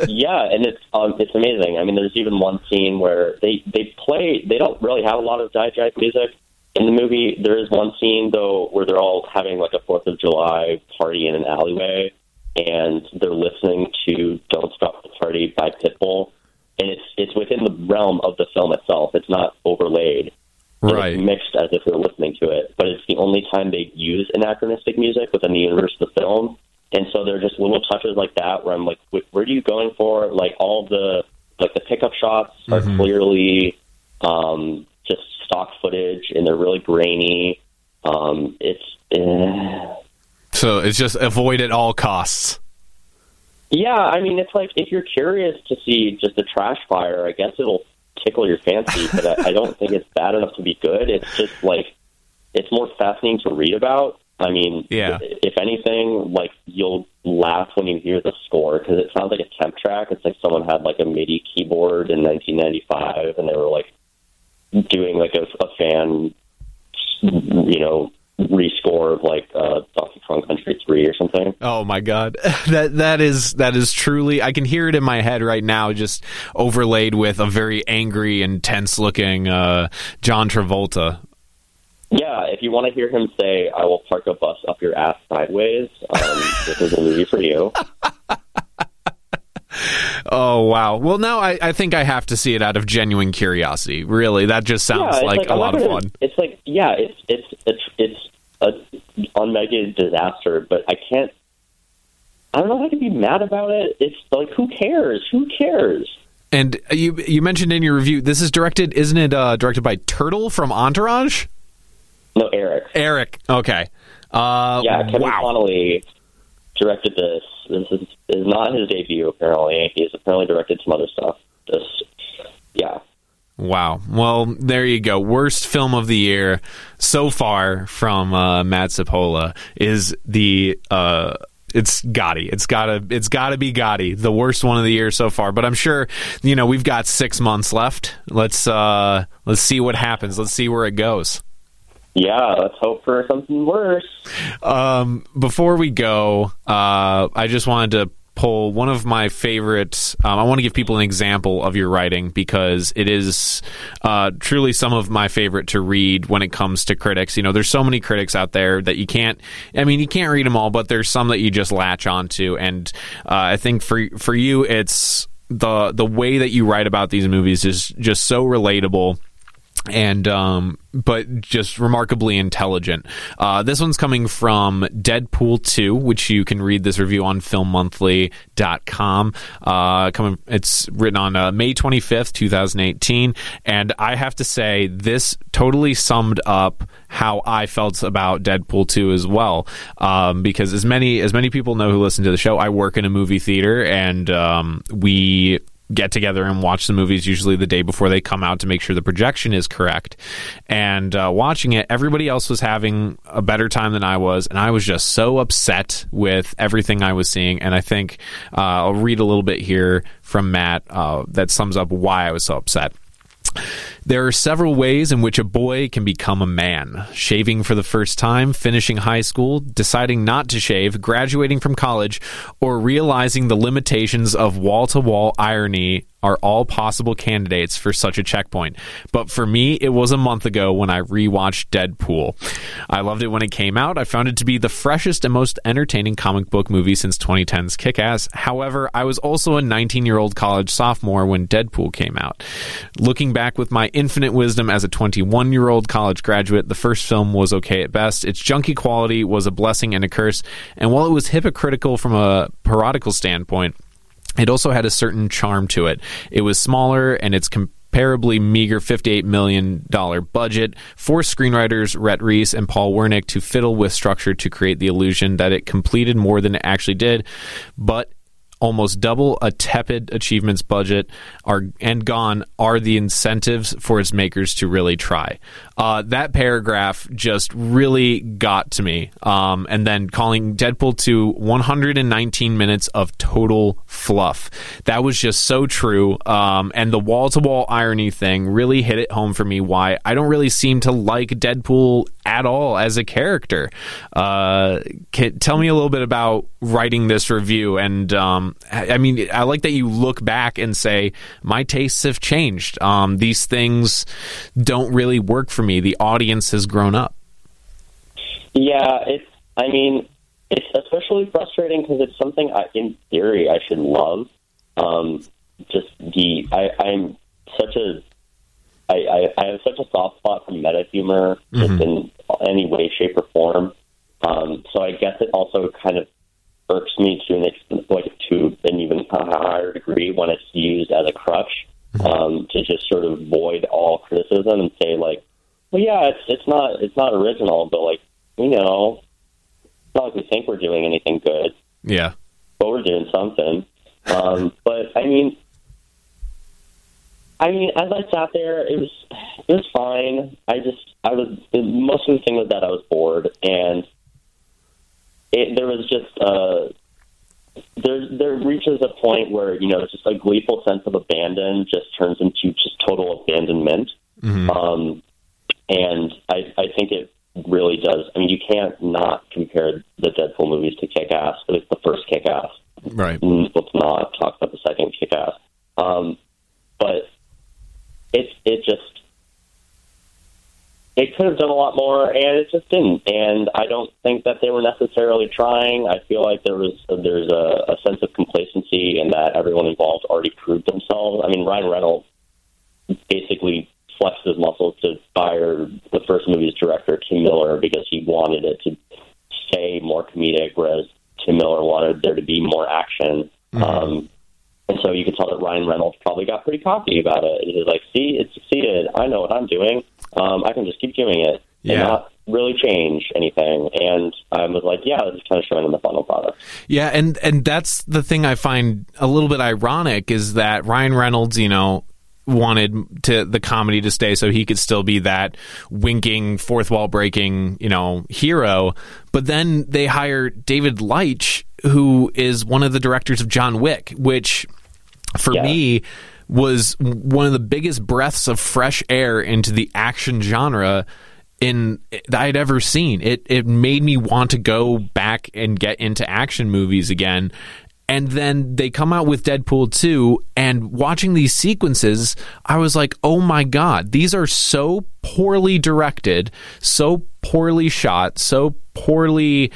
yeah, and it's um, it's amazing. I mean, there's even one scene where they they play. They don't really have a lot of jive music in the movie. There is one scene though where they're all having like a Fourth of July party in an alleyway, and they're listening to "Don't Stop the Party" by Pitbull, and it's it's within the realm of the film itself. It's not overlaid. Right. It's mixed as if you're listening to it, but it's the only time they use anachronistic music within the universe of the film and so there are just little touches like that where I'm like, where are you going for? Like all the like the pickup shots are mm-hmm. clearly um, just stock footage, and they're really grainy. Um, it's eh. so it's just avoid at all costs. Yeah, I mean, it's like if you're curious to see just a trash fire, I guess it'll tickle your fancy, but I, I don't think it's bad enough to be good. It's just like it's more fascinating to read about I mean, yeah. if anything, like you'll laugh when you hear the score because it sounds like a temp track. It's like someone had like a MIDI keyboard in 1995 and they were like doing like a, a fan, you know, rescore of like uh, Donkey Kong Country Three or something. Oh my god, that that is that is truly. I can hear it in my head right now, just overlaid with a very angry and tense looking uh, John Travolta. Yeah, if you want to hear him say, "I will park a bus up your ass sideways," um, this is a movie for you. Oh wow! Well, now I, I think I have to see it out of genuine curiosity. Really, that just sounds yeah, like, like, a lot of fun. It's like yeah, it's it's it's it's a unmitigated disaster, but I can't. I don't know if I can be mad about it. It's like who cares? Who cares? And you you mentioned in your review this is directed, isn't it? Uh, directed by Turtle from Entourage. No, Eric. Eric. Okay. Uh, yeah, Kevin wow. Connolly directed this. This is, is not his debut. Apparently, he's apparently directed some other stuff. This, yeah. Wow. Well, there you go. Worst film of the year so far from uh, Matt Cipolla is the. Uh, it's Gotti. It's gotta. It's gotta be Gotti. The worst one of the year so far. But I'm sure you know we've got six months left. Let's uh, let's see what happens. Let's see where it goes. Yeah, let's hope for something worse. Um, before we go, uh, I just wanted to pull one of my favorites. Um, I want to give people an example of your writing because it is uh, truly some of my favorite to read when it comes to critics. You know, there's so many critics out there that you can't. I mean, you can't read them all, but there's some that you just latch onto, and uh, I think for for you, it's the the way that you write about these movies is just so relatable and um, but just remarkably intelligent. Uh, this one's coming from Deadpool 2, which you can read this review on filmmonthly.com. Uh, coming, it's written on uh, May 25th, 2018, and I have to say this totally summed up how I felt about Deadpool 2 as well. Um, because as many as many people know who listen to the show, I work in a movie theater, and um, we get together and watch the movies usually the day before they come out to make sure the projection is correct. And uh, watching it, everybody else was having a better time than I was, and I was just so upset with everything I was seeing. And I think uh, I'll read a little bit here from Matt uh, that sums up why I was so upset. There are several ways in which a boy can become a man shaving for the first time, finishing high school, deciding not to shave, graduating from college, or realizing the limitations of wall to wall irony are all possible candidates for such a checkpoint. But for me, it was a month ago when I rewatched Deadpool. I loved it when it came out. I found it to be the freshest and most entertaining comic book movie since 2010's Kick Ass. However, I was also a 19 year old college sophomore when Deadpool came out. Looking back with my infinite wisdom as a 21 year old college graduate, the first film was okay at best. Its junky quality was a blessing and a curse, and while it was hypocritical from a parodical standpoint, it also had a certain charm to it. It was smaller and its comparably meager $58 million budget forced screenwriters Rhett Reese and Paul Wernick to fiddle with structure to create the illusion that it completed more than it actually did. But almost double a tepid achievements budget are and gone are the incentives for its makers to really try. Uh, that paragraph just really got to me. Um, and then calling Deadpool to 119 minutes of total fluff. That was just so true. Um, and the wall to wall irony thing really hit it home for me why I don't really seem to like Deadpool at all as a character. Uh, can, tell me a little bit about writing this review. And um, I, I, mean, I like that you look back and say, my tastes have changed. Um, these things don't really work for me. The audience has grown up. Yeah, it's, I mean, it's especially frustrating because it's something I, in theory, I should love. Um, just the, I, I'm such a I, I, I have such a soft spot for meta humor, just mm-hmm. in any way, shape, or form. Um, so I guess it also kind of irks me to an extent, like to an even higher degree when it's used as a crutch um, to just sort of void all criticism and say like, well, yeah, it's it's not it's not original, but like you know, it's not like we think we're doing anything good. Yeah, but we're doing something. Um, but I mean, I mean, as I sat there, it was it was fine. I just I was most of the thing was that I was bored, and it, there was just uh, there there reaches a point where you know just a gleeful sense of abandon just turns into just total abandonment, mm-hmm. um, and I I think it really does. I mean, you can't not compare the Deadpool movies to Kick Ass, but it's the first Kick Ass. Right. Let's not talk about the second Kick Ass. Um, but it it just it could have done a lot more, and it just didn't. And I don't think that they were necessarily trying. I feel like there was there's a, a sense of complacency in that everyone involved already proved themselves. I mean, Ryan Reynolds basically flexed his muscles to fire the first movie's director, Tim Miller, because he wanted it to stay more comedic, whereas Tim Miller wanted there to be more action. Mm-hmm. Um, and so you can tell that Ryan Reynolds probably got pretty cocky about it. He was like, "See, it succeeded. I know what I'm doing. Um, I can just keep doing it yeah. and not really change anything." And I was like, "Yeah, it's just kind of showing in the final product." Yeah, and and that's the thing I find a little bit ironic is that Ryan Reynolds, you know, wanted to the comedy to stay so he could still be that winking fourth wall breaking you know hero but then they hire david leitch who is one of the directors of john wick which for yeah. me was one of the biggest breaths of fresh air into the action genre in that I'd ever seen. It it made me want to go back and get into action movies again and then they come out with Deadpool 2 and watching these sequences I was like oh my god these are so poorly directed so poorly shot so poorly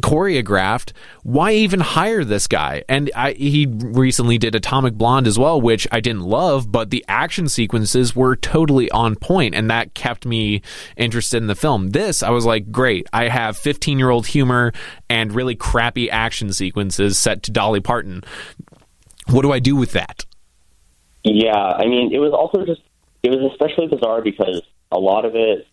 choreographed. Why even hire this guy? And I, he recently did Atomic Blonde as well, which I didn't love, but the action sequences were totally on point, and that kept me interested in the film. This, I was like, great. I have 15 year old humor and really crappy action sequences set to Dolly Parton. What do I do with that? Yeah, I mean, it was also just, it was especially bizarre because a lot of it,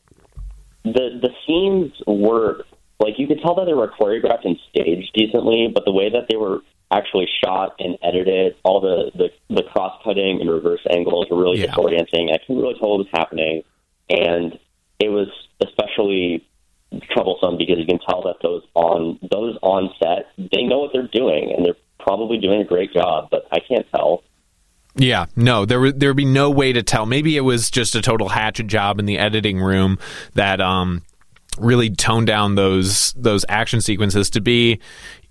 the the scenes were like you could tell that they were choreographed and staged decently, but the way that they were actually shot and edited, all the the, the cross cutting and reverse angles were really yeah. disorienting. I couldn't really tell what was happening, and it was especially troublesome because you can tell that those on those on set they know what they're doing and they're probably doing a great job, but I can't tell. Yeah, no, there would there would be no way to tell. Maybe it was just a total hatchet job in the editing room that um really tone down those those action sequences to be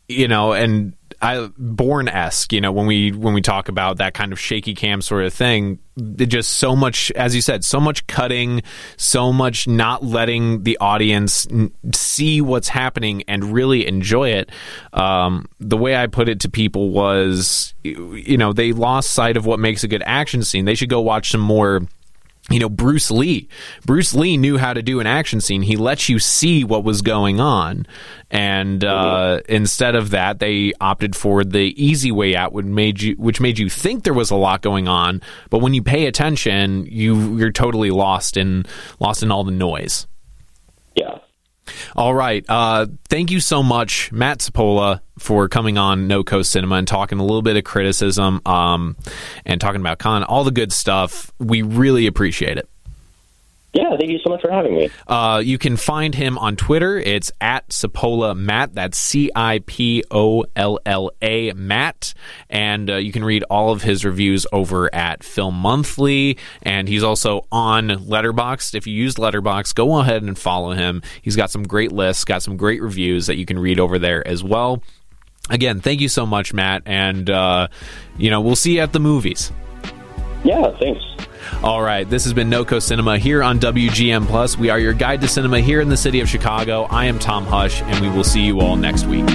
you know and I Bourne esque. you know, when we when we talk about that kind of shaky cam sort of thing, just so much, as you said, so much cutting, so much not letting the audience see what's happening and really enjoy it. Um, the way I put it to people was, you know, they lost sight of what makes a good action scene. They should go watch some more you know, Bruce Lee. Bruce Lee knew how to do an action scene. He lets you see what was going on. And uh, mm-hmm. instead of that, they opted for the easy way out, which made you, which made you think there was a lot going on. But when you pay attention, you you're totally lost in lost in all the noise. Yeah. All right. Uh, thank you so much, Matt Cipolla, for coming on No Coast Cinema and talking a little bit of criticism um, and talking about con, all the good stuff. We really appreciate it. Yeah, thank you so much for having me. Uh, you can find him on Twitter. It's at Cipolla Matt. That's C I P O L L A Matt. And uh, you can read all of his reviews over at Film Monthly. And he's also on Letterboxd. If you use Letterboxd, go ahead and follow him. He's got some great lists, got some great reviews that you can read over there as well. Again, thank you so much, Matt. And, uh, you know, we'll see you at the movies. Yeah, thanks. All right, this has been NoCo Cinema here on WGM Plus. We are your guide to cinema here in the city of Chicago. I am Tom Hush, and we will see you all next week.